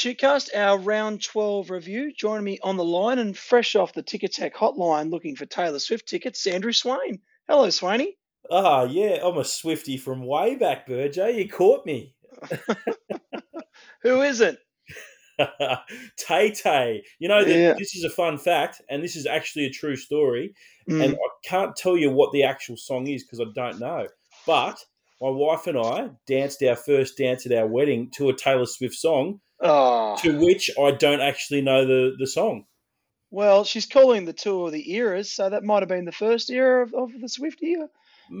to Shute Cast, our round 12 review. Joining me on the line and fresh off the Ticketek hotline looking for Taylor Swift tickets, Andrew Swain. Hello, Swainy. Ah, yeah, I'm a Swifty from way back, Burjo. You caught me. Who isn't? Tay Tay. You know, the, Yeah. this is a fun fact, and this is actually a true story. Mm. And I can't tell you what the actual song is because I don't know. But my wife and I danced our first dance at our wedding to a Taylor Swift song, Oh, to which I don't actually know the, the song. well, she's calling the tour of the eras, so that might have been the first era of, of the Swift era.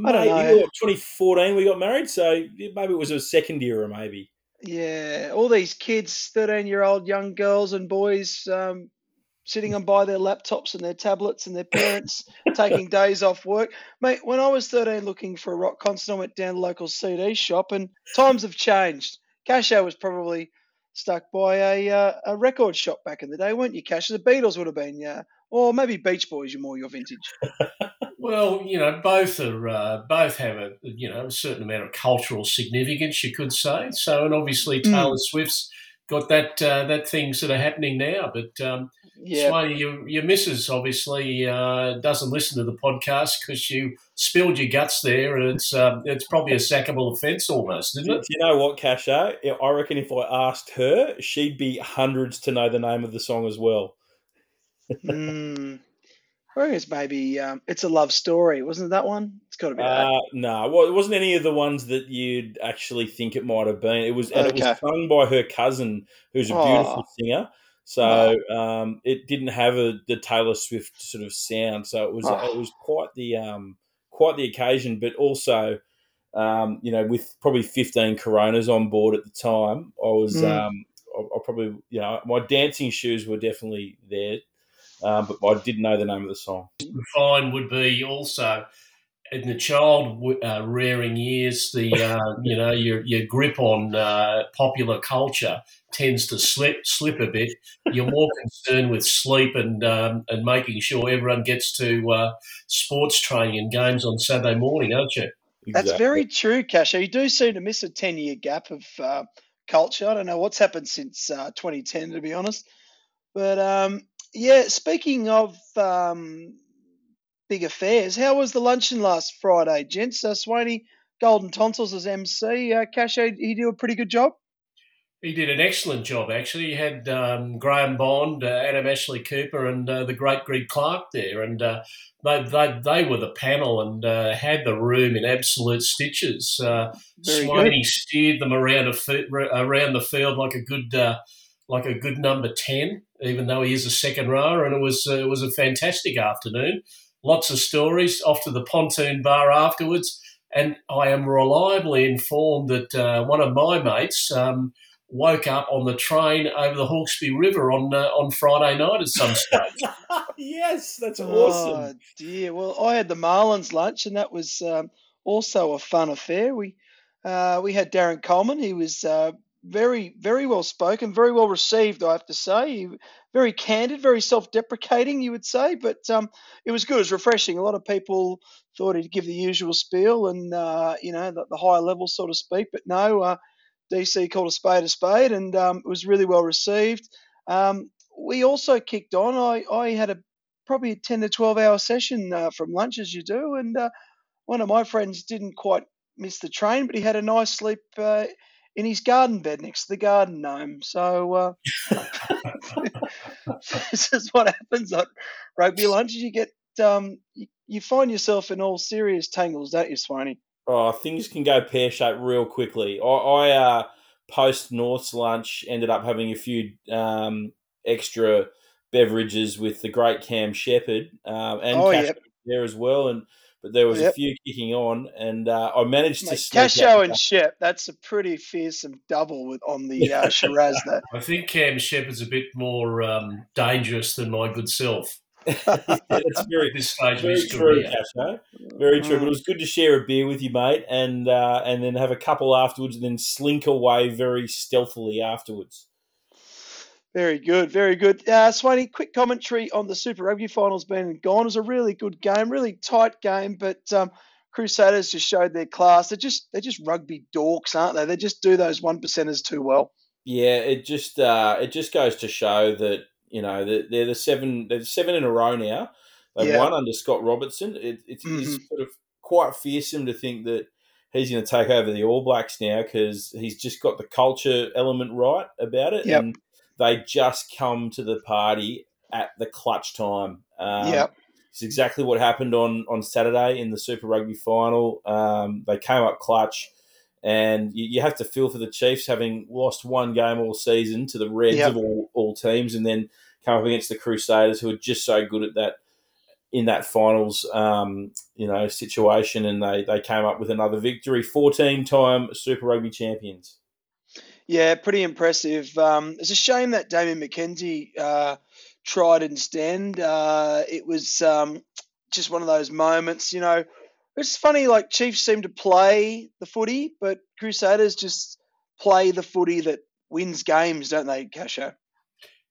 I don't know. 2014 we got married, so maybe it was a second era, maybe. Yeah, all these kids, 13 year old young girls and boys, um, sitting on by their laptops and their tablets and their parents taking days off work. Mate, when I was 13 looking for a rock concert, I went down to the local CD shop and times have changed. Casho was probably stuck by a, uh, a record shop back in the day, weren't you, Cash? The Beatles would have been, yeah. Or maybe Beach Boys, you're more your vintage. Well, you know, both are uh, both have a you know a certain amount of cultural significance, you could say. So, and obviously Mm. Taylor Swift's got that uh, that thing sort of happening now. But um, Yeah. Swanee, your your missus obviously uh, doesn't listen to the podcast because you spilled your guts there, and it's um, it's probably a sackable offence almost, isn't Do it? you know what, Casho? I reckon if I asked her, she'd be hundreds to know the name of the song as well. Mm. I reckon it's maybe um, It's a Love Story. Wasn't it that one? It's got to be that. Uh, no, well, it wasn't any of the ones that you'd actually think it might have been. It was, and it was sung by her cousin, who's a Oh. beautiful singer. So um, it didn't have a, the Taylor Swift sort of sound. So it was, Oh. it was quite the, um, quite the occasion. But also, um, you know, with probably fifteen Coronas on board at the time, I was, Mm. um, I, I probably, you know, my dancing shoes were definitely there, um, but I didn't know the name of the song. Fine would be also in the child uh, rearing years, the uh, you know your your grip on uh, popular culture tends to slip slip a bit. You're more concerned with sleep and um, and making sure everyone gets to uh, sports training and games on Saturday morning, aren't you? That's very true, Casho. You do seem to miss a 10 year gap of uh, culture. I don't know what's happened since uh, 2010, to be honest. But um, yeah, speaking of um, big affairs, how was the luncheon last Friday, gents? Uh, Swaney Golden Tonsils as MC. Uh, Casho, he did a pretty good job. He did an excellent job, actually. He had um, Graham Bond, uh, Adam Ashley Cooper, and uh, the great Greg Clark there, and uh, they, they they were the panel and uh, had the room in absolute stitches. Uh, Swaney steered them around a fi- around the field like a good uh, like a good number ten, even though he is a second rower, and it was uh, it was a fantastic afternoon. Lots of stories off to the pontoon bar afterwards, and I am reliably informed that uh, one of my mates. Um, woke up on the train over the Hawkesbury River on uh, on Friday night at some stage. yes, that's awesome. Oh, awesome. dear. Well, I had the Marlins lunch, and that was um, also a fun affair. We uh, we had Darren Coleman. He was uh, very, very well spoken, very well received, I have to say. Very candid, very self-deprecating, you would say, but um, it was good. It was refreshing. A lot of people thought he'd give the usual spiel and uh, you know the, the higher level, so to speak, but no. Uh, DC called a spade a spade, and um, it was really well received. Um, we also kicked on. I, I had a probably a 10 to 12 hour session uh, from lunch as you do and uh, one of my friends didn't quite miss the train but he had a nice sleep uh, in his garden bed next to the garden gnome so uh, this is what happens at rugby lunches you get um, you, find yourself in all serious tangles don't you swaney Oh, things can go pear shaped real quickly. I, I uh, post North's lunch ended up having a few um, extra beverages with the great Cam Shepherd um, and Oh, yep. there as well, and but there was a few kicking on, and uh, I managed to Mate, sneak Casho out- and Shep, that's a pretty fearsome double with on the uh, Shiraz there. I think Cam Shepherd's a bit more um, dangerous than my good self That's very at this stage Very true. Casho. Very true. But Mm. it was good to share a beer with you, mate, and uh, and then have a couple afterwards, and then slink away very stealthily afterwards. Very good, very good. Uh, Swaney, quick commentary on the Super Rugby finals being gone. It was a really good game, really tight game, but um, Crusaders just showed their class. They're just they're just rugby dorks, aren't they? They just do those one percenters too well. Yeah, it just uh, it just goes to show that you know that they're the seven they're seven in a row now. They Yeah. won under Scott Robertson. It, it's, it's Mhm. sort of quite fearsome to think that he's going to take over the All Blacks now because he's just got the culture element right about it, Yep. and they just come to the party at the clutch time. Um, Yep. It's exactly what happened on, on Saturday in the Super Rugby final. Um, they came up clutch, and you, you have to feel for the Chiefs having lost one game all season to the Reds Yep. of all, all teams, and then come up against the Crusaders, who are just so good at that in that finals, um, you know, situation, and they they came up with another victory, fourteen time Super Rugby champions. Yeah, pretty impressive. Um, it's a shame that Damian McKenzie uh, tried instead. Uh, it was um, just one of those moments, you know. It's funny, like Chiefs seem to play the footy, but Crusaders just play the footy that wins games, don't they, Casho?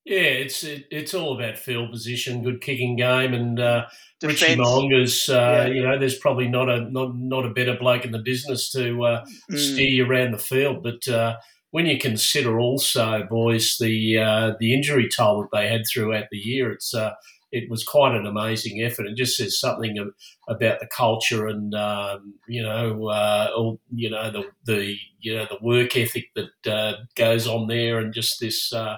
Yeah, it's it, it's all about field position, good kicking game, and uh, Richie. Mo'unga's. Uh, Yeah. You know, there's probably not a not not a better bloke in the business to uh, Mm. steer you around the field. But uh, when you consider also, boys, the uh, the injury toll that they had throughout the year, it's uh, it was quite an amazing effort. It just says something about the culture and um, you know, uh, all, you know the the you know the work ethic that uh, goes on there, and just this. Uh,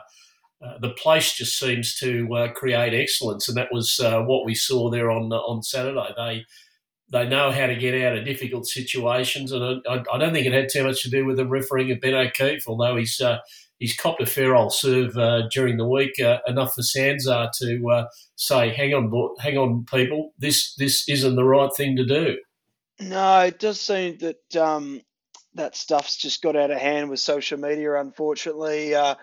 uh, the place just seems to create excellence, and that was what we saw there on on Saturday. They they know how to get out of difficult situations, and I, I don't think it had too much to do with the refereeing of Ben O'Keefe, although he's uh, he's copped a fair old serve uh, during the week, uh, enough for Sanzar to uh, say, "Hang on, hang on, people, this this isn't the right thing to do." No, it does seem that um, that stuff's just got out of hand with social media. Unfortunately, uh,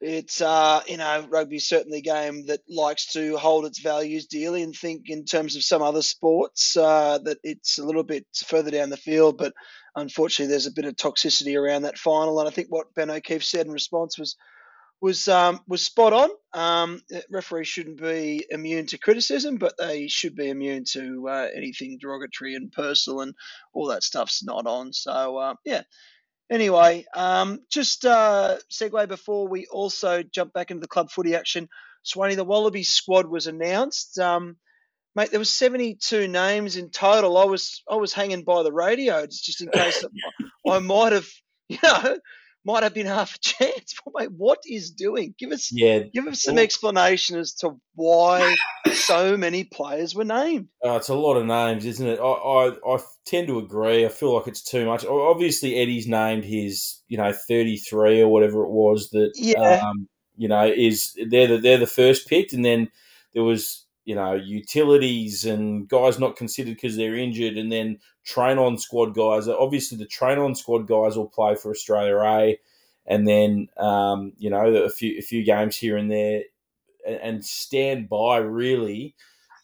it's uh, you know rugby's certainly a game that likes to hold its values dearly and think in terms of some other sports uh, that it's a little bit further down the field. But unfortunately, there's a bit of toxicity around that final, and I think what Ben O'Keefe said in response was was um, was spot on. Um, referees shouldn't be immune to criticism, but they should be immune to uh, anything derogatory and personal, and all that stuff's not on. So uh, yeah. Anyway, um, just uh, segue before we also jump back into the club footy action. Swanee, the Wallaby squad was announced. Um, mate, there was 72 names in total. I was I was hanging by the radio just in case I might have, you know, might have been half a chance. But mate, what is doing? Give us Yeah, give us some explanation as to why so many players were named. Oh, it's a lot of names, isn't it? I, I, I tend to agree. I feel like it's too much. Obviously, Eddie's named his, you know, thirty three or whatever it was that, Yeah. um, you know, is they're the, they're the first picked, and then there was, you know, utilities and guys not considered because they're injured, and then train on squad guys. Obviously, the train on squad guys will play for Australia A, and then, um, you know, a few a few games here and there, and, and stand by really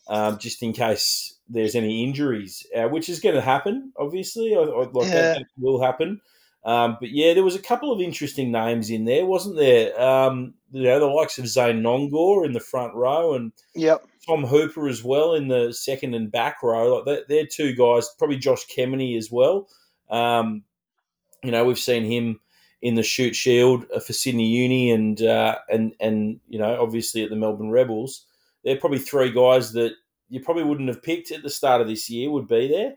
um, just in case there's any injuries, uh, which is going to happen. Obviously, I, I, like Yeah. that, that will happen. Um, but yeah, there was a couple of interesting names in there, wasn't there? Um, you know, the likes of Zane Nonggorr in the front row and Yep. Tom Hooper as well in the second and back row. Like they're, two guys, probably Josh Kemeny as well. Um, you know, we've seen him in the Shute Shield uh, for Sydney Uni and uh, and and you know, obviously at the Melbourne Rebels. They're probably three guys that you probably wouldn't have picked at the start of this year would be there.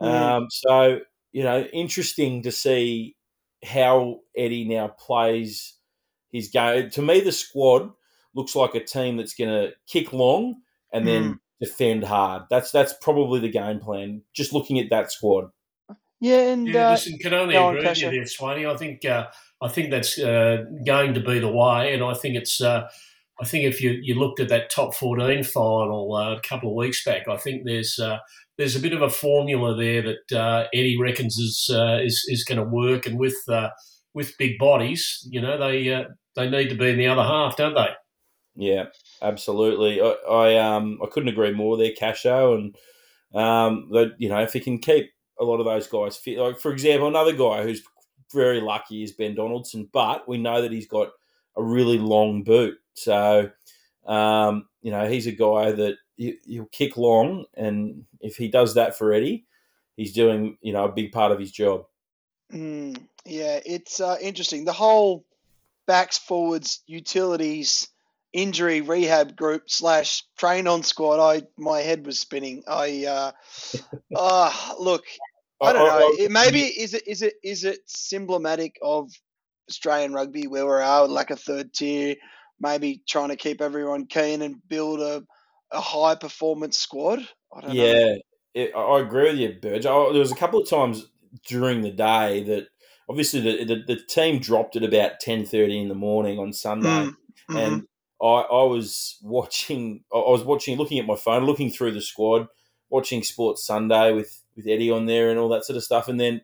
Mm. Um, so you know, interesting to see how Eddie now plays his game. To me, the squad looks like a team that's going to kick long and then defend hard. That's that's probably the game plan. Just looking at that squad. Yeah, and Yeah, uh, listen, can only go on, agree with you there, Swaney. I think uh, I think that's uh, going to be the way, and I think it's. Uh, I think if you, you looked at that top fourteen final uh, a couple of weeks back, I think there's uh, there's a bit of a formula there that uh, Eddie reckons is uh, is is going to work, and with uh, with big bodies, you know, they uh, they need to be in the other half, don't they? Yeah, absolutely. I, I um I couldn't agree more there, Casho, and um that you know if he can keep a lot of those guys fit, like for example, another guy who's very lucky is Ben Donaldson, but we know that he's got a really long boot, so um you know he's a guy that you, he'll kick long, and if he does that for Eddie, he's doing you know a big part of his job. Mm, yeah, it's uh, interesting. The whole backs, forwards, utilities, injury rehab group slash train on squad, I my head was spinning. I uh, uh look, I don't know. It, maybe is it is it is it symptomatic of Australian rugby where we are like a third tier, maybe trying to keep everyone keen and build a, a high performance squad. yeah, it, I agree with you, Burge. I, there was a couple of times during the day that obviously the, the, the team dropped at about ten thirty in the morning on Sunday, mm, mm-hmm. and I, I was watching. I was watching, looking at my phone, looking through the squad, watching Sports Sunday with with Eddie on there and all that sort of stuff, and then.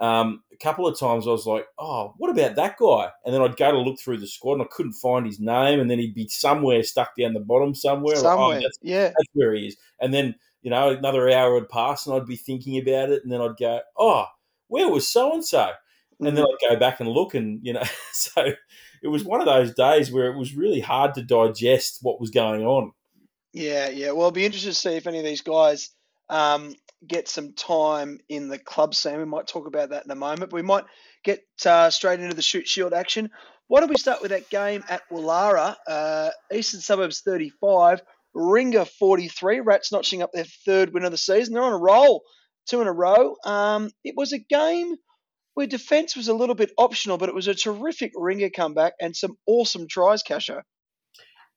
Um, a couple of times I was like, "Oh, what about that guy?" And then I'd go to look through the squad and I couldn't find his name, and then he'd be somewhere stuck down the bottom somewhere. Somewhere, like, oh, that's, yeah, that's where he is. And then you know another hour would pass, and I'd be thinking about it, and then I'd go, "Oh, where was so and so?" and then I'd go back and look, and you know, so it was one of those days where it was really hard to digest what was going on. Yeah, yeah. Well, I'll be interesting to see if any of these guys um, get some time in the club scene. We might talk about that in a moment. We might get uh, straight into the Shute Shield action. Why don't we start with that game at Woollahra, uh, Eastern Suburbs 35, Ringer 43, Rats notching up their third win of the season. They're on a roll, two in a row. Um, it was a game where defence was a little bit optional, but it was a terrific ringer comeback and some awesome tries, Casho.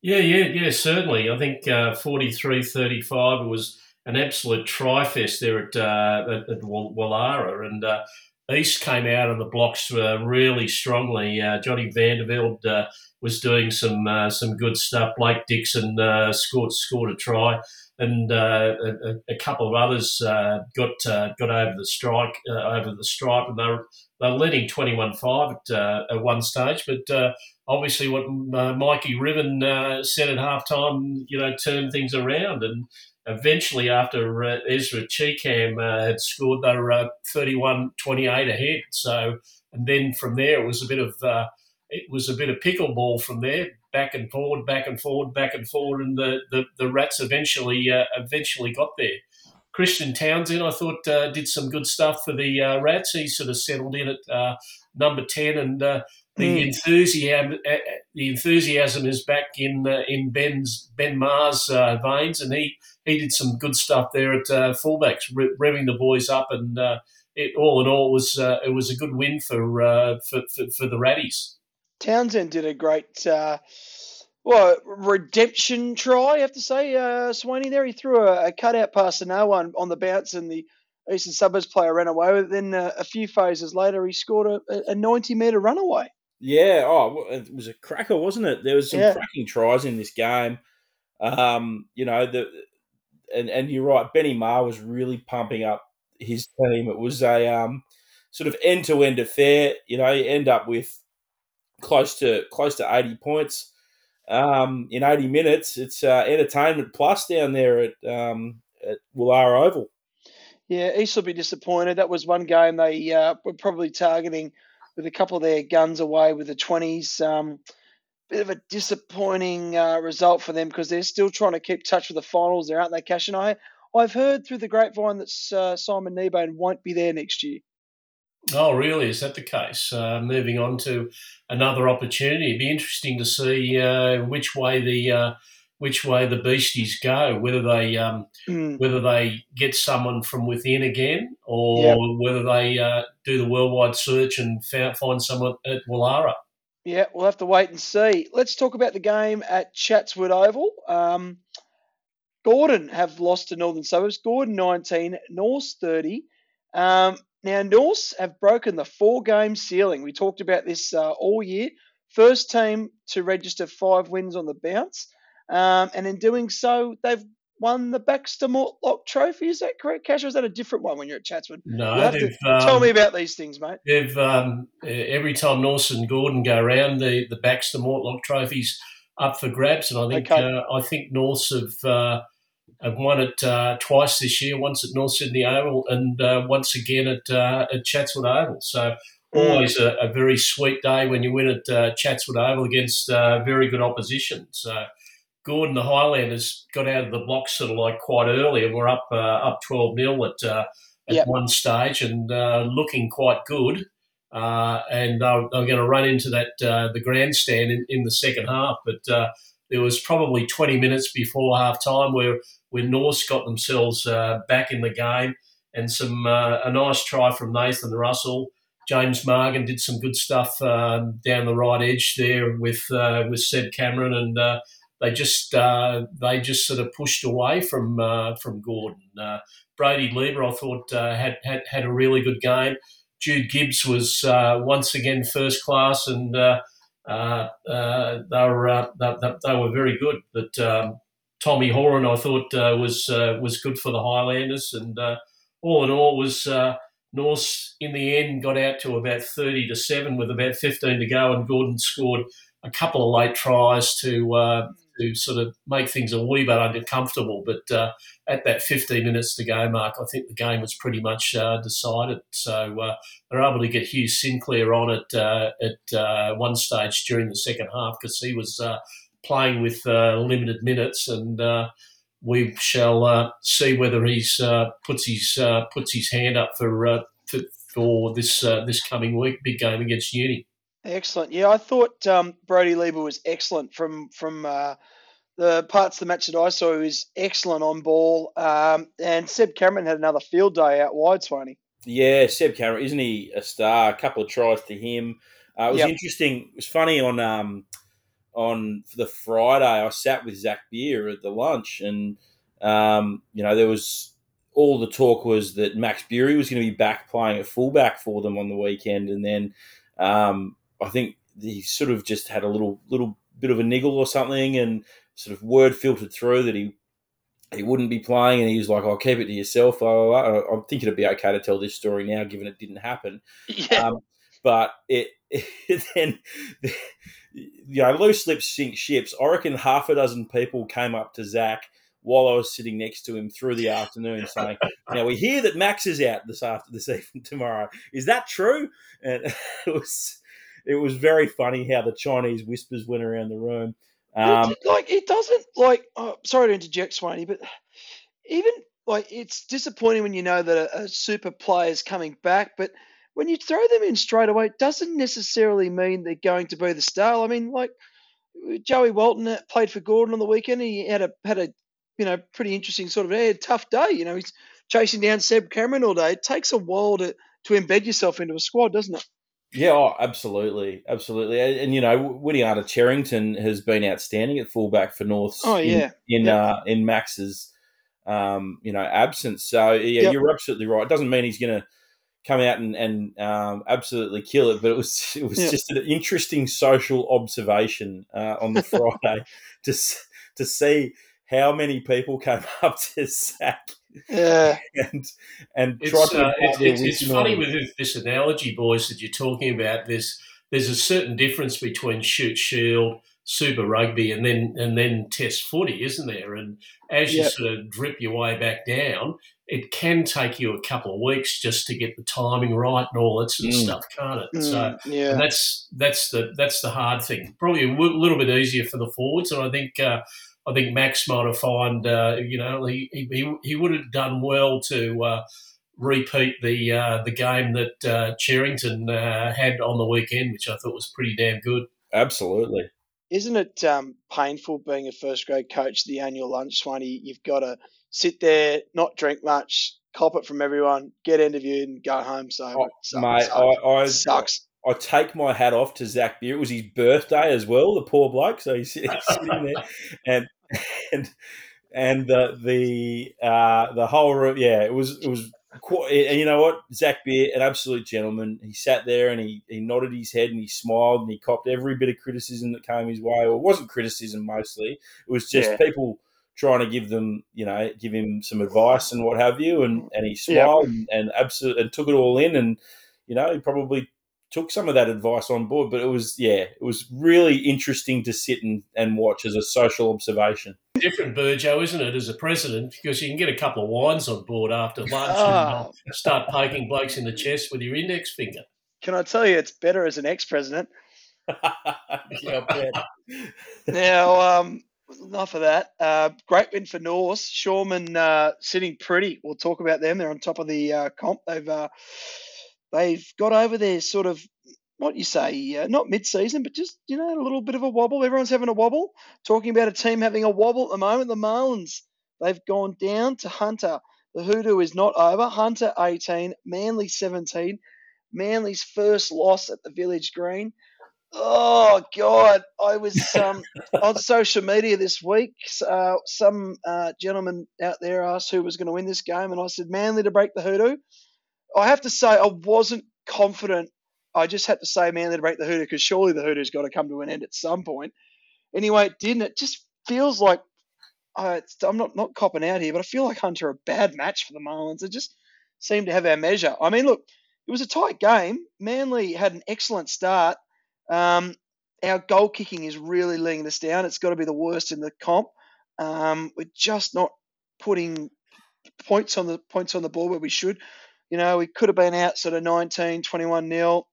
Yeah, yeah, yeah, certainly. I think uh, 43 35 was an absolute try fest there at, uh, at, at Woollahra. And uh, East came out of the blocks uh, really strongly. Uh, Johnny Vandervelde uh, was doing some uh, some good stuff. Blake Dixon scored scored a try and uh, a, a, couple of others uh, got uh, got over the strike uh, over the stripe, and they were, they were leading twenty one five at, uh, at one stage. But uh, obviously, what Mikey Riven said at halftime, you know, turned things around, and eventually, after Ezra Cheekam had scored, they were 31-28 ahead. So, and then from there, it was a bit of it was a bit of pickleball from there back and forward, back and forward, back and forward, and the the, the Rats eventually uh, eventually got there. Christian Townsend, I thought, uh, did some good stuff for the uh, Rats. He sort of settled in at uh, number ten, and uh, the mm. enthusiasm uh, the enthusiasm is back in in Ben's Ben Maher's veins, and he he did some good stuff there at fullbacks, revving the boys up, and it all in all was it was a good win for for, for, for the Ratties. Townsend did a great, uh, well, redemption try, I have to say, uh, Swaney there. He threw a, a cutout pass to no one on the bounce, and the Eastern Suburbs player ran away with it. Then uh, a few phases later, he scored a, a 90 metre runaway. Yeah, oh, it was a cracker, wasn't it? There was some yeah. cracking tries in this game. Um, you know, the and and you're right, Benny Maher was really pumping up his team. It was a um, sort of end to end affair. You know, you end up with close to close to 80 points um, in 80 minutes. It's uh, entertainment plus down there at um, at Woollahra Oval. Yeah, East will be disappointed. That was one game they uh, were probably targeting with a couple of their guns away with the 20s. Um, bit of a disappointing uh, result for them because they're still trying to keep touch with the finals there, aren't they, Cash? And I, I've heard through the grapevine that uh, Simon Kneebone won't be there next year. Oh, really? Is that the case? Uh, moving on to another opportunity. It'd be interesting to see uh, which way the uh, which way the beasties go. Whether they um, mm. whether they get someone from within again, or yep. whether they uh, do the worldwide search and find someone at Woollahra. Yeah, we'll have to wait and see. Let's talk about the game at Chatswood Oval. Um, Gordon have lost to Northern Suburbs. Gordon 19, North 30. Um, now, Norse have broken the four game ceiling. We talked about this uh, all year. First team to register five wins on the bounce. Um, and in doing so, they've won the Baxter Mortlock Trophy. Is that correct, Cash? Or is that a different one when you're at Chatswood? No, um, tell me about these things, mate. They've um, every time Norse and Gordon go around, the the Baxter Mortlock Trophy's up for grabs, and I think okay. uh, I think Norse have. Uh, I've won it uh, twice this year, once at North Sydney Oval and uh, once again at, uh, at Chatswood Oval. So always a, a, very sweet day when you win at uh, Chatswood Oval against uh, very good opposition. So Gordon, the Highlanders, got out of the blocks sort of like quite early and we're up uh, up 12 0 at, at yep. one stage and looking quite good. uh, and they were, going to run into that uh, the grandstand in, in, the second half. But uh, there was probably 20 minutes before half time where where North got themselves uh, back in the game, and some uh, a nice try from Nathan Russell. James Morgan did some good stuff um, down the right edge there with uh, with Seb Cameron, and they just they just sort of pushed away from from Gordon. Brady Lever, I thought, had, had had a really good game. Jude Gibbs was uh, once again first class, and uh, uh, uh they were they, they, were very good. But um, Tommy Horan, I thought, uh, was was good for the Highlanders, and all in all, was Norse in the end got out to about thirty to seven with about fifteen to go, and Gordon scored a couple of late tries to to sort of make things a wee bit uncomfortable. But uh, at that 15 minutes to go mark, I think the game was pretty much uh, decided. So uh, they're able to get Hugh Sinclair on it uh, at uh, one stage during the second half because he was uh, playing with limited minutes and. we shall see whether he's puts his puts his hand up for for, for this this coming week, big game against Uni. Excellent. Yeah, I thought um, Brody Lever was excellent from from uh, the parts of the match that I saw. He was excellent on ball, um, and Seb Cameron had another field day out wide, Swaney. Yeah, Seb Cameron, isn't he a star? A couple of tries to him. Uh, it was yep. interesting. It was funny on um, on the Friday. I sat with Zach Beer at the lunch, and um, you know there was all the talk was that Max Bury was going to be back playing at fullback for them on the weekend, and then um, I think he sort of just had a little little bit of a niggle or something, and sort of word filtered through that he he wouldn't be playing, and he was like, "I'll keep it to yourself." I'm thinking it'd be okay to tell this story now, given it didn't happen. Yeah. Um, but it, it then, you know, loose lips sink ships. I reckon half a dozen people came up to Zach while I was sitting next to him through the afternoon, saying, "Now we hear that Max is out this after this evening tomorrow. Is that true?" And it was it was very funny how the Chinese whispers went around the room. Um, like it doesn't like. Oh, sorry to interject, Swaney, but even like it's disappointing when you know that a, a super player is coming back, but when you throw them in straight away, it doesn't necessarily mean they're going to be the star. I mean, like Joey Walton uh, played for Gordon on the weekend. He had a had a you know pretty interesting sort of a tough day. You know, he's chasing down Seb Cameron all day. It takes a while to to embed yourself into a squad, doesn't it? Yeah, oh, absolutely, absolutely, and, and you know, Winniata Cherrington has been outstanding at fullback for North. Oh yeah, in in, yep. uh, in Max's um, you know absence. So yeah, yep. you're absolutely right. It doesn't mean he's going to come out and, and um, absolutely kill it, but it was it was yep. just an interesting social observation uh, on the Friday to to see how many people came up to Zach yeah, and and it's, uh, it's, it's, it's funny with this analogy, boys, that you're talking about. There's there's a certain difference between Shute Shield, Super Rugby, and then and then Test footy, isn't there? And as you yep. sort of drip your way back down, it can take you a couple of weeks just to get the timing right and all that sort of mm. stuff, can't it? Mm, so yeah. that's that's the that's the hard thing. Probably a w- little bit easier for the forwards, and I think. Uh, I think Max might have found, uh, you know, he, he, he would have done well to uh, repeat the uh, the game that uh, Cherrington uh, had on the weekend, which I thought was pretty damn good. Absolutely. Isn't it um, painful being a first grade coach? The annual lunch, Swaney, you've got to sit there, not drink much, cop it from everyone, get interviewed, and go home. So, oh, sucks, mate, sucks. I, I sucks. I take my hat off to Zach Beer. It was his birthday as well, the poor bloke. So he's, he's sitting there, and and and the the uh, the whole room. Yeah, it was it was. Quite, and you know what, Zach Beer, an absolute gentleman. He sat there and he, he nodded his head and he smiled and he copped every bit of criticism that came his way. Or it wasn't criticism mostly; it was just yeah. people trying to give them, you know, give him some advice and what have you. And and he smiled yeah. and, and absolutely and took it all in. And you know, he probably took some of that advice on board. But it was, yeah, it was really interesting to sit and, and watch as a social observation. Different, Burjo, isn't it, as a president? Because you can get a couple of wines on board after lunch oh. and start poking blokes in the chest with your index finger. Can I tell you, it's better as an ex-president. yeah, now, um, enough of that. Uh, great win for North. Shoremen uh, sitting pretty. We'll talk about them. They're on top of the uh, comp. They've uh, they've got over their sort of what you say, uh, not mid-season, but just you know a little bit of a wobble. Everyone's having a wobble. Talking about a team having a wobble at the moment, the Marlins. They've gone down to Hunter. The hoodoo is not over. Hunter 18, Manly 17. Manly's first loss at the Village Green. Oh God! I was um, on social media this week. Uh, some uh, gentleman out there asked who was going to win this game, and I said Manly to break the hoodoo. I have to say I wasn't confident I just had to say Manly to break the Hooter because surely the Hooter's got to come to an end at some point. Anyway, it didn't. It just feels like uh, I'm not not copping out here, but I feel like Hunter are a bad match for the Marlins. They just seem to have our measure. I mean, look, it was a tight game. Manly had an excellent start. Um, our goal kicking is really letting us down. It's got to be the worst in the comp. Um, we're just not putting points on the points on the board where we should. You know, we could have been out sort of 19, 21 nil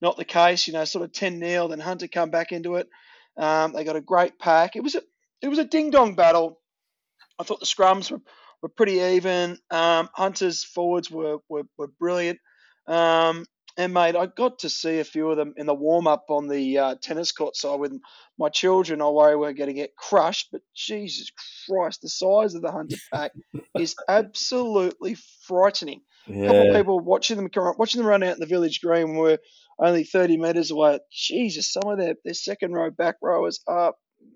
not the case. You know, sort of 10 nil. Then Hunter come back into it. Um, they got a great pack. It was a it was a ding dong battle. I thought the scrums were, were pretty even. Um, Hunter's forwards were were, were brilliant. Um, and mate, I got to see a few of them in the warm up on the uh, tennis court side with my children. I worry we're going to get crushed, but Jesus Christ, the size of the hunter pack is absolutely frightening. Yeah. A couple of people watching them watching them run out in the village green were only 30 metres away. Jesus, some of their, their second row back rowers are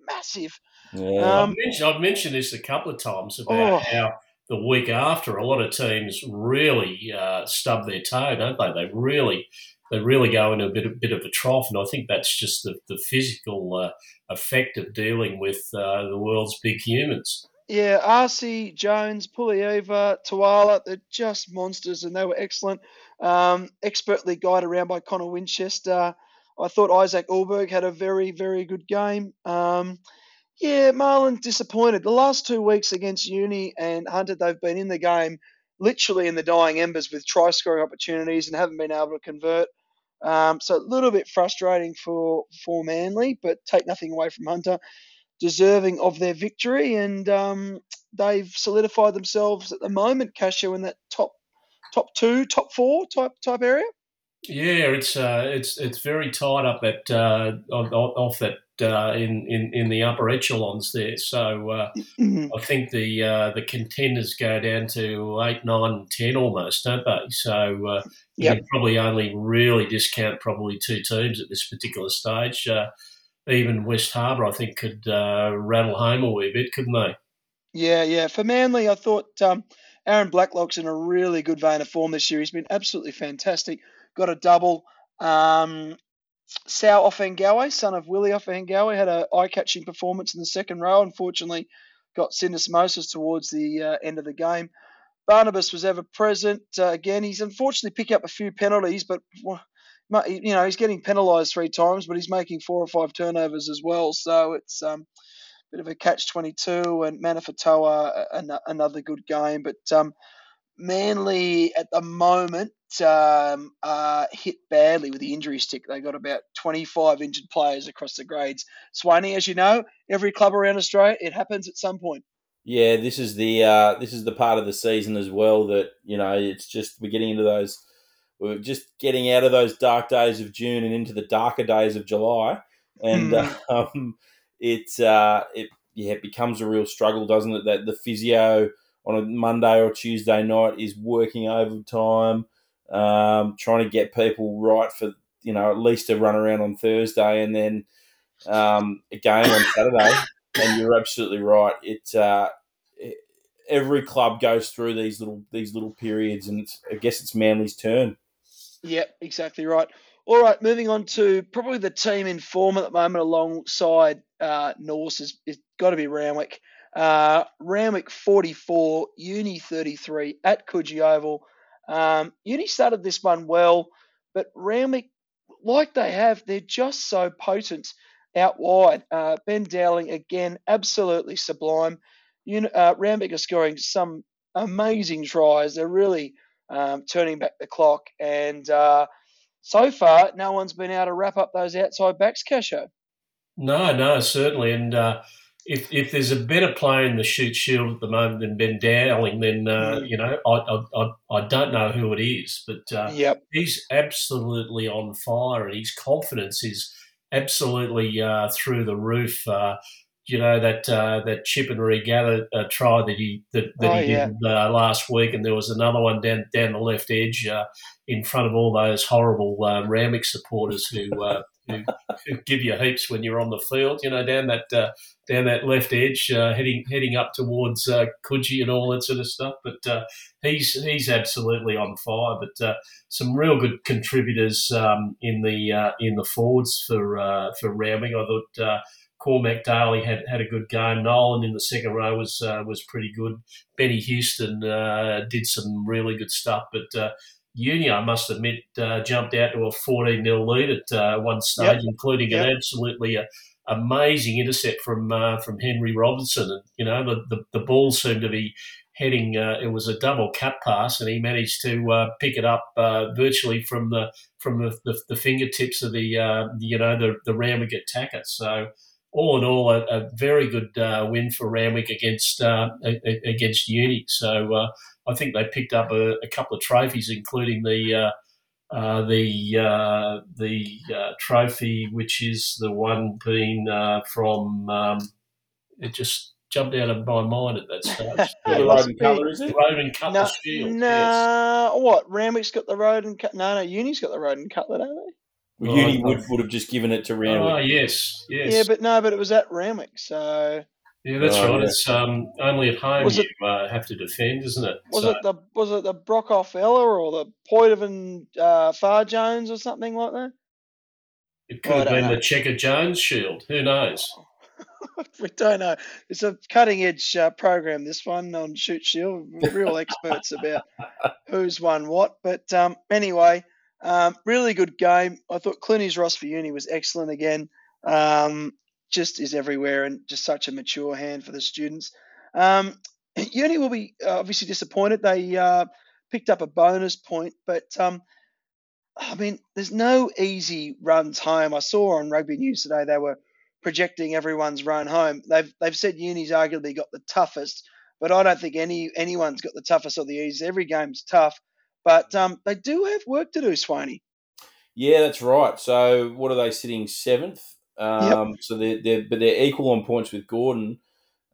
massive. Yeah. Um, I've, mentioned, I've, mentioned, this a couple of times about oh. how the week after a lot of teams really uh, stub their toe, don't they? They really they really go into a bit, a bit of a trough, and I think that's just the, the physical uh, effect of dealing with uh, the world's big humans. Yeah, RC, Jones, Pulieva, Tuala, they're just monsters and they were excellent. Um, expertly guided around by Connor Winchester. I thought Isaac Ulberg had a very, very good game. Um, yeah, Marlon disappointed. The last two weeks against Uni and Hunter, they've been in the game literally in the dying embers with try scoring opportunities and haven't been able to convert. Um, so a little bit frustrating for for Manly, but take nothing away from Hunter deserving of their victory, and um, they've solidified themselves at the moment, Cashew, in that top top two, top four type type area. Yeah, it's uh, it's it's very tight up at uh, off that uh, in, in in the upper echelons there. So uh, mm-hmm. I think the uh, the contenders go down to eight, nine, ten almost, don't they? So uh, you yep. can probably only really discount probably two teams at this particular stage. Uh, even West Harbour, I think, could uh, rattle home a wee bit, couldn't they? Yeah, yeah. For Manly, I thought um, Aaron Blacklock's in a really good vein of form this year. He's been absolutely fantastic. Got a double. Um, Sal son of Willie Ofahengaue, had an eye-catching performance in the second row. Unfortunately, got syndesmosis towards the uh, end of the game. Barnabas was ever present. Uh, again, he's unfortunately picked up a few penalties, but you know, he's getting penalised three times, but he's making four or five turnovers as well. So it's um, a bit of a catch twenty two. And Manafatoa, another good game, but um, Manly at the moment um, uh, hit badly with the injury stick. They got about 25 injured players across the grades. Swanee, as you know, every club around Australia, it happens at some point. Yeah, this is the uh, this is the part of the season as well that you know it's just we're getting into those we're just getting out of those dark days of June and into the darker days of July, and mm. um, it uh, it yeah it becomes a real struggle, doesn't it? That the physio on a Monday or Tuesday night is working overtime, um, trying to get people right for you know at least a run around on Thursday and then um, a game on Saturday. And you're absolutely right. It, uh, it every club goes through these little these little periods, and I guess it's Manly's turn. Yeah, exactly right. All right, moving on to probably the team in form at the moment alongside uh, Norse is, is got to be Randwick. Uh, Randwick 44, Uni 33 at Coogee Oval. Um, Uni started this one well, but Randwick, like they have, they're just so potent out wide. Uh, ben Dowling, again, absolutely sublime. Uni, uh, are scoring some amazing tries. They're really um, turning back the clock. And uh, so far, no one's been able to wrap up those outside backs, Casho. No, no, certainly. And uh, if if there's a better player in the Shute Shield at the moment than Ben Dowling, then uh, mm. you know I, I, I don't know who it is, but uh, yep. he's absolutely on fire, and his confidence is absolutely uh, through the roof. Uh, you know that uh, that chip and regather uh, try that he that, that oh, he yeah. did uh, last week, and there was another one down down the left edge uh, in front of all those horrible uh, Randwick supporters who, uh, who, who give you heaps when you're on the field. You know down that down that left edge, heading heading up towards uh, Coogee and all that sort of stuff. But he's he's absolutely on fire. But some real good contributors um, in the in the forwards for for Randwick. I thought. Cormac Daly had, had a good game. Nolan in the second row was uh, was pretty good. Benny Houston uh, did some really good stuff, but uh, Uni, I must admit, uh, jumped out to a 14 0 lead at uh, one stage, yep. including yep. an absolutely uh, amazing intercept from from Henry Robinson. And you know the the, the ball seemed to be heading. it was a double cut pass, and he managed to pick it up virtually from the from the, the, the fingertips of the you know the the Randwick attacker. So all in all, a, a very good uh, win for Randwick against uh, against Uni. So uh, I think they picked up a, a, couple of trophies, including the uh, uh, the uh, the trophy, which is the one being from. Um, it just jumped out of my mind at that stage. the Roden Cutler, is it? Roden Cutler no, Shield. No, yes. what? Randwick's got the Roden Cutler. No, no, Uni's got the Roden Cutler, don't they? Well, Uni would, would have just given it to Randwick. Oh, yes, yes. Yeah, but no, but it was at Randwick, so. Yeah, that's oh, right. Yeah. It's um, only at home was you it, uh, have to defend, isn't it? Was so. it the was it the Brockhoff Ella or the Poitevin uh, Farr-Jones or something like that? It could have been know. the Checker Jones Shield. Who knows? we don't know. It's a cutting edge uh, program. This one on Shute Shield, real experts about who's won what. But um, anyway, um, really good game. I thought Clooney's Ross for Uni was excellent again. Um, just is everywhere and just such a mature hand for the students. Um, Uni will be uh, obviously disappointed. They uh, picked up a bonus point, but um, I mean, there's no easy runs home. I saw on Rugby News today they were projecting everyone's run home. They've they've said Uni's arguably got the toughest, but I don't think any anyone's got the toughest or the easiest. Every game's tough. But um, they do have work to do, Swaney. Yeah, that's right. So what are they sitting seventh? Um, yep. So they're, they're but they're equal on points with Gordon.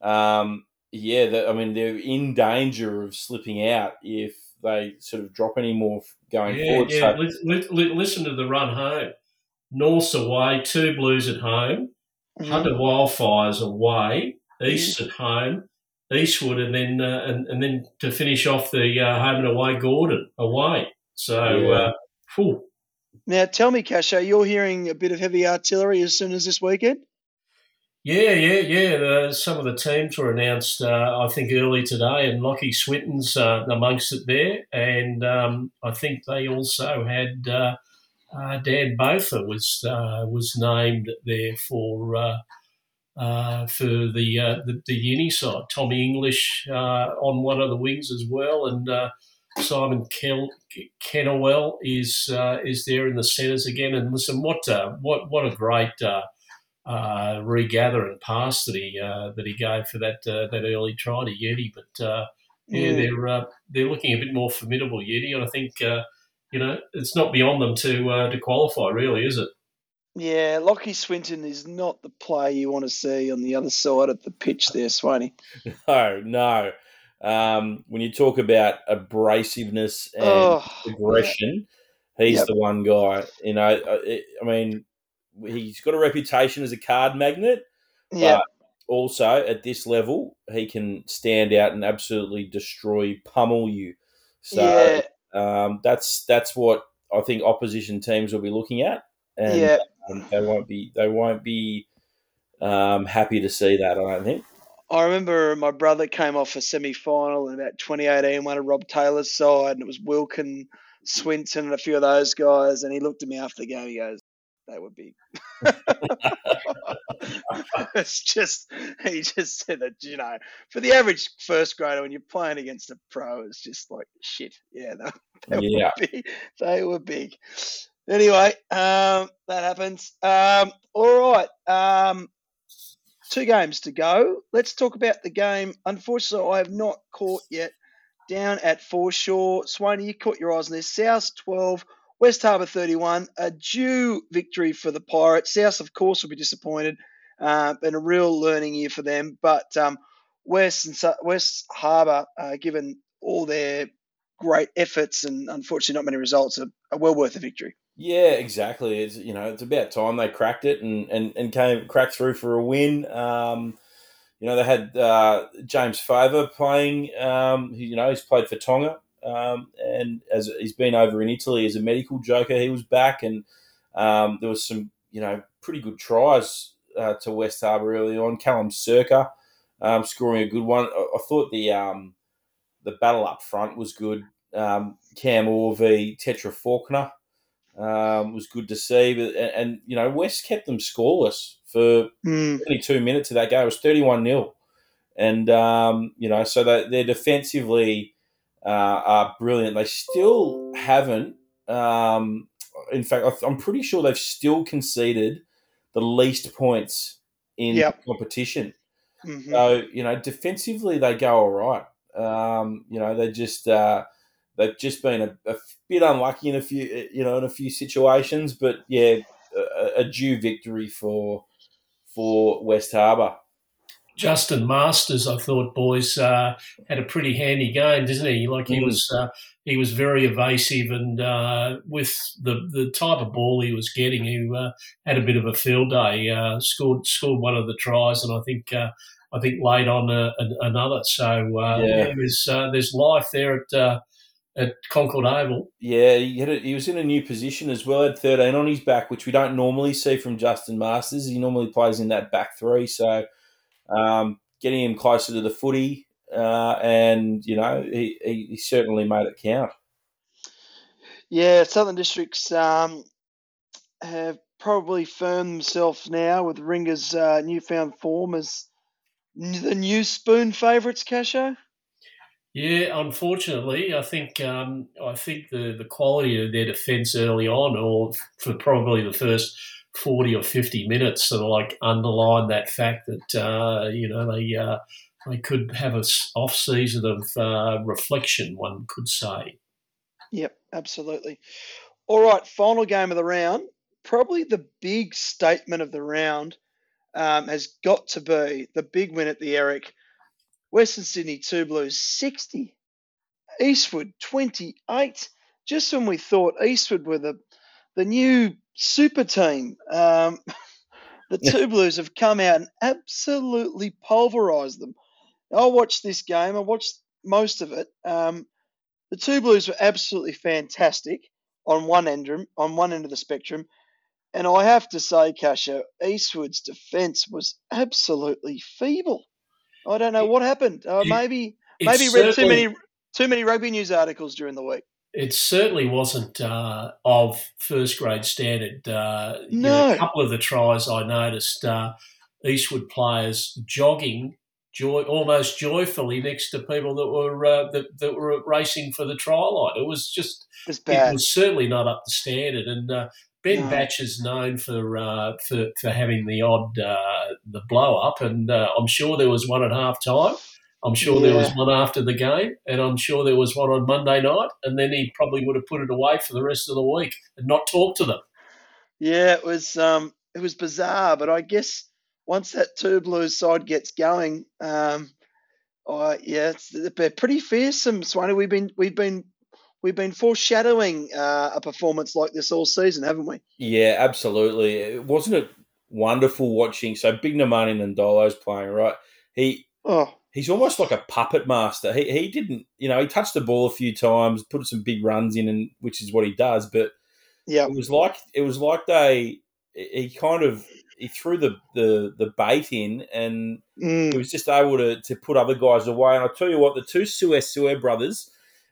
Um, yeah, I mean they're in danger of slipping out if they sort of drop any more going yeah, forward. Yeah, so, listen to the run home. North's away, two Blues at home, mm-hmm. Hunter Wildfires away, East mm-hmm. at home, Eastwood, and then uh, and, and then to finish off the uh, home and away, Gordon away. So, yeah. uh, now tell me, Casho, you're hearing a bit of heavy artillery as soon as this weekend. Yeah, yeah, yeah. some of the teams were announced, uh, I think, early today, and Lockie Swinton's uh, amongst it there. And um, I think they also had uh, uh Dan Bofa was uh, was named there for uh, for the, the, the uni side. Tommy English on one of the wings as well, and Simon Kel- Kennewell is uh, is there in the centres again. And listen, what uh, what what a great uh, uh, regather and pass that he that he gave for that that early try to Yeti. But yeah, mm. they're they're looking a bit more formidable, Yeti, and I think. you know, it's not beyond them to to qualify, really, is it? Yeah, Lockie Swinton is not the player you want to see on the other side of the pitch there, Swaney. No, no. Um, when you talk about abrasiveness and oh, aggression, yeah. he's yep. the one guy. You know, uh, I mean, he's got a reputation as a card magnet. Yeah. Also, at this level, he can stand out and absolutely destroy, pummel you. So yeah. um, that's that's what I think opposition teams will be looking at and yeah. um, they won't be they won't be um, happy to see that. I don't think. I remember my brother came off a semi final in about 2018, one of Rob Taylor's side, and it was Wilkin, Swinton, and a few of those guys. And he looked at me after the game. He goes, "They were big." it's just he just said that you know for the average first grader when you're playing against a pro, it's just like shit. Yeah, they, they yeah. were big. They were big. Anyway, um, that happens. Um, all right. Um, two games to go. Let's talk about the game. Unfortunately, I have not caught yet down at Forshaw. Swaney, you caught your eyes on this. South 12, West Harbour 31. A due victory for the Pirates. South, of course, will be disappointed. Uh, been a real learning year for them. But um, West and West Harbour, uh, given all their great efforts and unfortunately not many results, are, are well worth a victory. Yeah, exactly. It's you know it's about time they cracked it and and, and came cracked through for a win. Um, you know they had uh, James Favour playing. Um, you know he's played for Tonga um, and as he's been over in Italy as a medical joker, he was back and um, there was some you know pretty good tries uh, to West Harbour early on. Callum Circa um, scoring a good one. I, I thought the um, the battle up front was good. Um, Cam v Tetra Faulkner um, was good to see. But, and, and, you know, West kept them scoreless for mm. 22 minutes of that game. It was 31 0. And, um, you know, so they, they're defensively uh, are brilliant. They still haven't, um, in fact, I'm pretty sure they've still conceded the least points in yep. competition. Mm-hmm. So, you know, defensively, they go all right. Um, you know, they just. Uh, they've just been a, a, bit unlucky in a few, you know, in a few situations. But yeah, a, a due victory for for West Harbour. Justin Masters, I thought, boys uh, had a pretty handy game, didn't he? Like he mm. was, uh, he was very evasive, and uh, with the the type of ball he was getting, he uh, had a bit of a field day. Uh, scored scored one of the tries, and I think uh, I think laid on a, a, another. So yeah. yeah. there's there's life there at at Concord Oval. Yeah, he, had a, he, was in a new position as well. Had 13 on his back, which we don't normally see from Justin Masters. He normally plays in that back three. So um, getting him closer to the footy, uh, and, you know, he, he, certainly made it count. Yeah, Southern Districts um, have probably firmed themselves now with Ringer's uh, newfound form as the new spoon favourites, Casho. Yeah, unfortunately, I think um, I think the, the quality of their defence early on, or for probably the first forty or fifty minutes, sort of like underlined that fact that uh, you know they uh, they could have a off season of uh, reflection. One could say. Yep, absolutely. All right, final game of the round. Probably the big statement of the round um, has got to be the big win at the Eric Western Sydney Two Blues 60, Eastwood 28. Just when we thought Eastwood were the the new super team, um, the Two Blues have come out and absolutely pulverised them. I watched this game. I watched most of it. Um, the Two Blues were absolutely fantastic on one end on one end of the spectrum, and I have to say, Kasha, Eastwood's defence was absolutely feeble. I don't know what happened. Uh, maybe maybe read too many too many rugby news articles during the week. It certainly wasn't uh, of first grade standard. Uh, no, know, a couple of the tries I noticed uh, Eastwood players jogging joy almost joyfully next to people that were uh, that, that were racing for the try line. It was just it was, it was certainly not up to standard. And uh, Ben no. Batch is known for, uh, for for having the odd uh, the blow up, and uh, I'm sure there was one at half time. I'm sure yeah. there was one after the game, and I'm sure there was one on Monday night, and then he probably would have put it away for the rest of the week and not talk to them. Yeah, it was um, it was bizarre, but I guess once that two blues side gets going, um, oh, yeah, it's, they're pretty fearsome. Swanee, we've been we've been we've been foreshadowing uh, a performance like this all season, haven't we? Yeah, absolutely. Wasn't it wonderful watching? So Big Namani and Dolo's playing, right? He oh. he's almost like a puppet master. He he didn't, you know, he touched the ball a few times, put some big runs in, and which is what he does. But yeah, it was like it was like they he kind of he threw the, the, the bait in and mm. he was just able to, to put other guys away. And I tell you what, the two Suez Suez brothers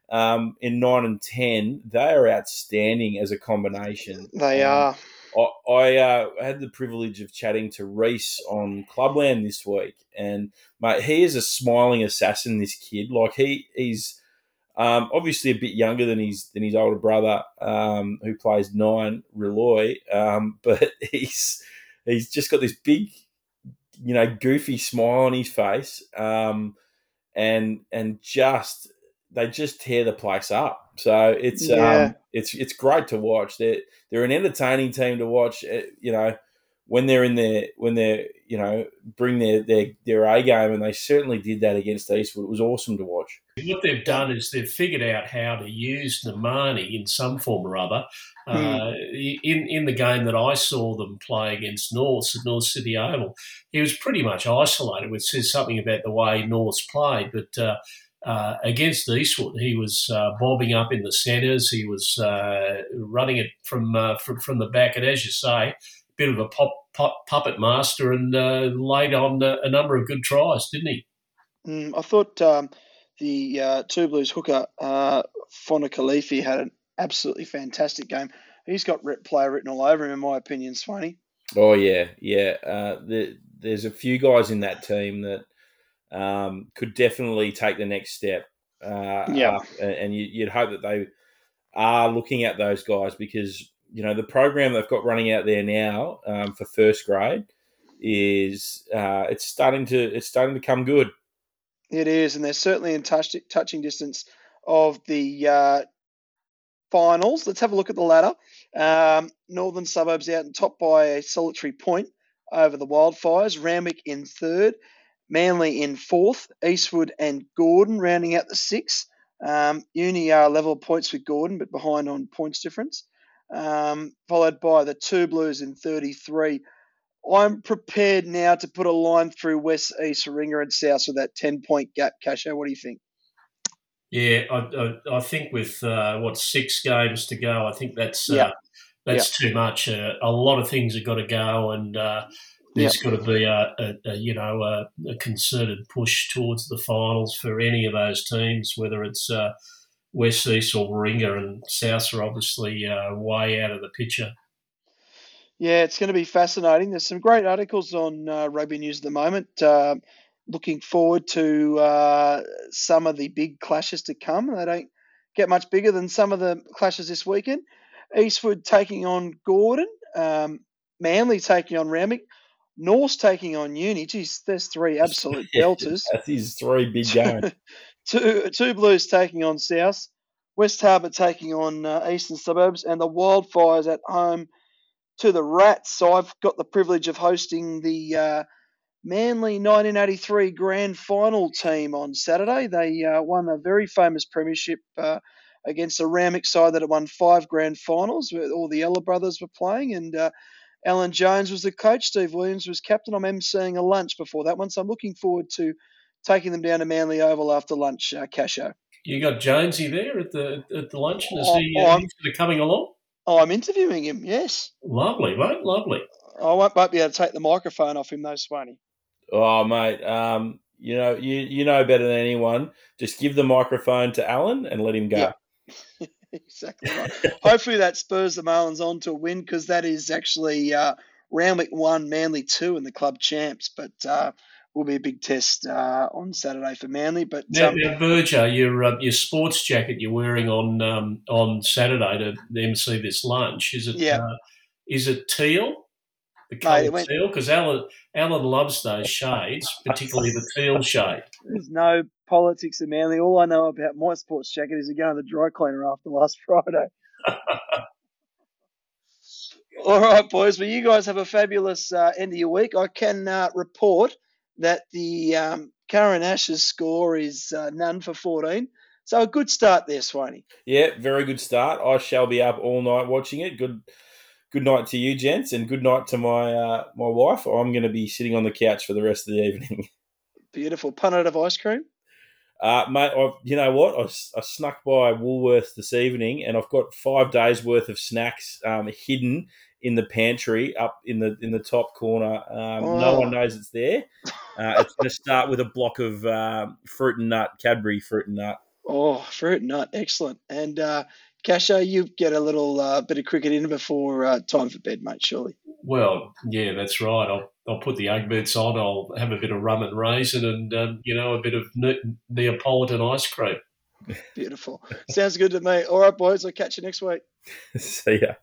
um, in nine and ten, they are outstanding as a combination. They um, are. I, I uh, had the privilege of chatting to Reese on Clubland this week, and mate, he is a smiling assassin. This kid, like he, he's um, obviously a bit younger than his than his older brother, um, who plays nine, Reloy, um, but he's he's just got this big you know goofy smile on his face, um, and and just they just tear the place up. So it's Yeah. um, it's it's great to watch. They're they're an entertaining team to watch. uh, You know when they're in their when they're you know bring their their their A game, and they certainly did that against Eastwood. It was awesome to watch. What they've done is they've figured out how to use Namani in some form or other. Uh, in in the game that I saw them play against North at North City Oval, he was pretty much isolated, which says something about the way North's played. But uh, uh, against Eastwood, he was uh, bobbing up in the centres. He was uh, running it from, uh, from from the back, and as you say, a bit of a pop, pop, puppet master, and uh, laid on a, a number of good tries, didn't he? Mm, I thought um, the uh, Two Blues hooker, uh, Fona Khalifi, had an absolutely fantastic game. He's got rep player written all over him, in my opinion, Swaney. Oh yeah, yeah. Uh, the, there's a few guys in that team that um, could definitely take the next step. Uh, Yeah. up, and and you, you'd hope that they are looking at those guys because you know the program they've got running out there now um, for first grade is uh, it's starting to it's starting to come good. It is, and they're certainly in touch, touching distance of the uh, finals. Let's have a look at the ladder. Um, Northern Suburbs out and top by a solitary point over the Wildfires. Randwick in third. Manly in fourth. Eastwood and Gordon rounding out the six. Um, Uni are level points with Gordon, but behind on points difference. Um, followed by the two Blues in 33. I'm prepared now to put a line through West, East, Ringer, and South with that 10 point gap. Casho, what do you think? Yeah, I, I, I think with uh, what six games to go, I think that's Yeah. uh, that's too much. Uh, a lot of things have got to go, and uh, there's got to be a, a, a you know a, a concerted push towards the finals for any of those teams, whether it's uh, West East or Warringah, and South are obviously uh, way out of the picture. Yeah, it's going to be fascinating. There's some great articles on uh, Rugby News at the moment. Um looking forward to uh, some of the big clashes to come. They don't get much bigger than some of the clashes this weekend. Eastwood taking on Gordon, um, Manly taking on Randwick, Norse taking on Uni. Geez, there's three absolute belters. That is three big games. two, two Blues taking on South, West Harbour taking on uh, Eastern Suburbs, and the Wildfires at home to the Rats. So I've got the privilege of hosting the uh, Manly 1983 Grand Final team on Saturday. They uh, won a very famous premiership uh, against a Randwick side that had won five Grand Finals, where all the Ella brothers were playing, and uh, Alan Jones was the coach. Steve Williams was captain. I'm emceeing a lunch before that one, so I'm looking forward to taking them down to Manly Oval after lunch, uh, Casho. You got Jonesy there at the at the luncheon. Is Oh, he oh, uh, I'm- he's sort of coming along? Oh, I'm interviewing him, yes. Lovely, mate. Lovely. I won't, won't be able to take the microphone off him, though, Swaney. Oh, mate, um, you know you you know better than anyone. Just give the microphone to Alan and let him go. Yeah. exactly right. Hopefully that spurs the Marlins on to a win because that is actually uh, Randwick 1, Manly 2 in the club champs. But uh, will be a big test uh, on Saturday for Manly. But Now, um, now Berger, your uh, your sports jacket you're wearing on um, on Saturday to MC this lunch is it? Yeah. Uh, is it teal? The colour teal because Alan Alan loves those shades, particularly the teal shade. there's no politics in Manly. All I know about my sports jacket is to go to the dry cleaner after last Friday. All right, boys. Well, you guys have a fabulous uh, end of your week. I can uh, report that the um, Curran Ashes score is uh, none for 14. So a good start there, Swaney. Yeah, very good start. I shall be up all night watching it. Good, good night to you, gents, and good night to my uh, my wife. I'm going to be sitting on the couch for the rest of the evening. Beautiful. Punnet of ice cream. Uh, mate, I've, you know what? I snuck by Woolworths this evening, and I've got five days worth of snacks um, hidden in the pantry up in the in the top corner. Um, No Oh. one knows it's there. Uh, it's going to start with a block of um, fruit and nut, Cadbury fruit and nut. Oh, fruit and nut. Excellent. And uh, Casho, you get a little uh, bit of cricket in before uh, time for bed, mate, surely. Well, yeah, that's right. I'll, I'll put the ugg boots on. I'll have a bit of rum and raisin, and um, you know, a bit of ne- Neapolitan ice cream. Beautiful. Sounds good to me. All right, boys. I'll catch you next week. See ya.